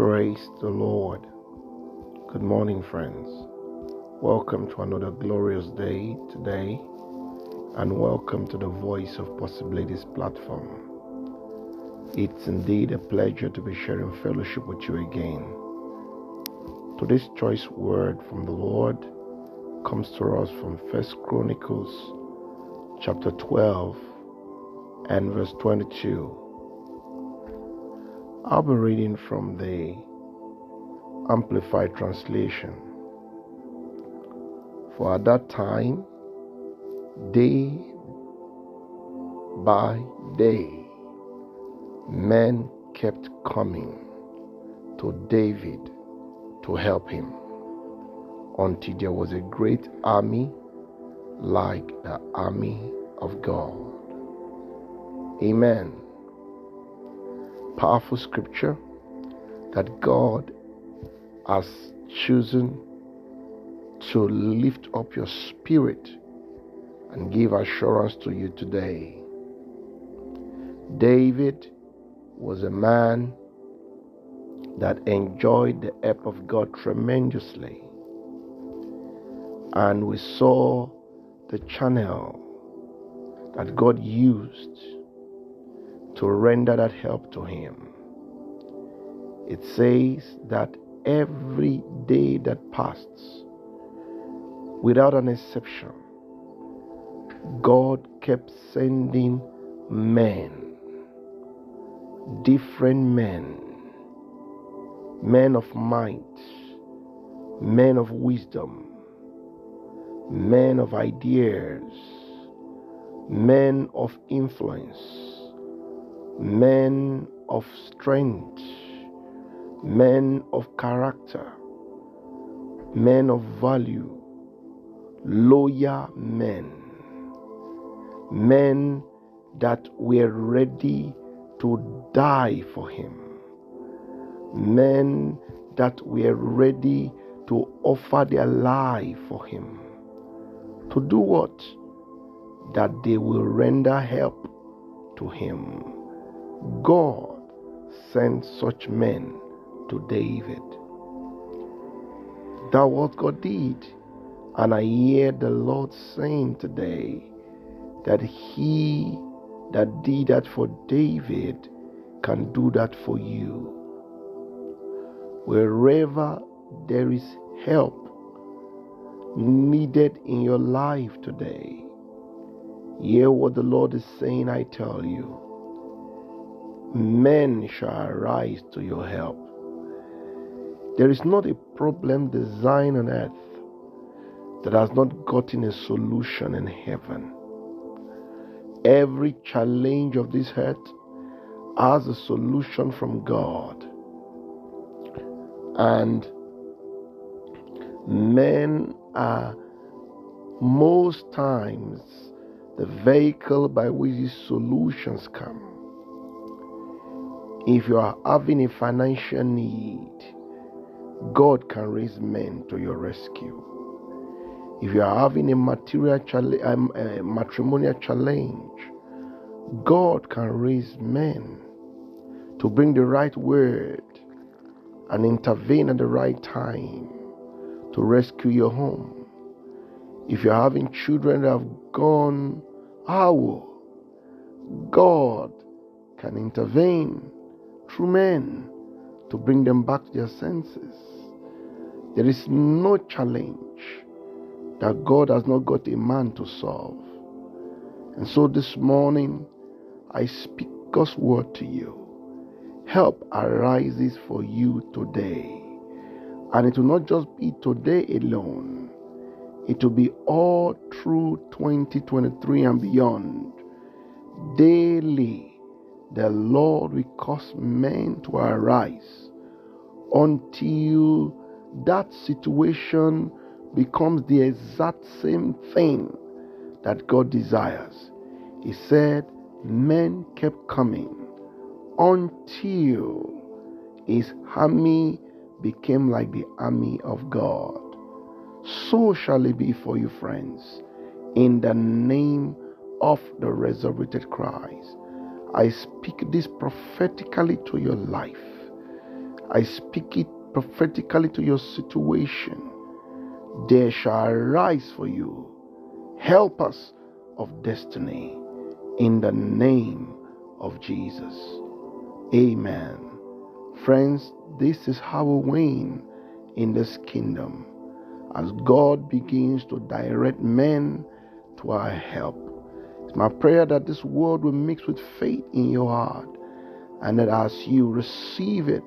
Praise the Lord. Good morning, friends. Welcome to another glorious day today, and welcome to the Voice of Possibilities platform. It's indeed a pleasure to be sharing fellowship with you again. Today's choice word from the Lord comes to us from First Chronicles chapter 12 and verse 22. I'll be reading from the Amplified Translation. For at that time, day by day, men kept coming to David to help him until there was a great army like the army of God. Amen powerful scripture that God has chosen to lift up your spirit and give assurance to you today. David was a man that enjoyed the help of God tremendously. And we saw the channel that God used to render that help to him. It says that every day that passed, without an exception, God kept sending men, different men, men of might, men of wisdom, men of ideas, men of influence men of strength, men of character, men of value, loyal men, men that were ready to die for him, men that were ready to offer their life for him. To do what? That they will render help to him. God sent such men to David. That what God did. And I hear the Lord saying today that He that did that for David can do that for you. Wherever there is help needed in your life today, hear what the Lord is saying, I tell you men shall arise to your help. There is not a problem designed on earth that has not gotten a solution in heaven. Every challenge of this earth has a solution from God. And men are most times the vehicle by which these solutions come. If you are having a financial need, God can raise men to your rescue. If you are having a material challenge, um, a matrimonial challenge, God can raise men to bring the right word and intervene at the right time to rescue your home. If you're having children that have gone owl, God can intervene through men to bring them back to their senses. There is no challenge that God has not got a man to solve. And so this morning, I speak God's word to you. Help arises for you today. And it will not just be today alone, it will be all through 2023 and beyond. Daily the Lord will cause men to arise until that situation becomes the exact same thing that God desires. He said, Men kept coming until his army became like the army of God. So shall it be for you, friends, in the name of the resurrected Christ. I speak this prophetically to your life. I speak it prophetically to your situation. There shall arise for you helpers of destiny in the name of Jesus. Amen. Friends, this is how we win in this kingdom as God begins to direct men to our help. It's my prayer that this word will mix with faith in your heart and that as you receive it,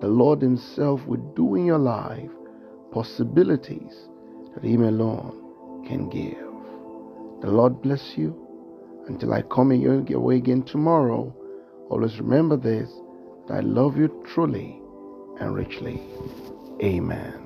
the Lord Himself will do in your life possibilities that Him alone can give. The Lord bless you. Until I come in your way again tomorrow, always remember this that I love you truly and richly. Amen.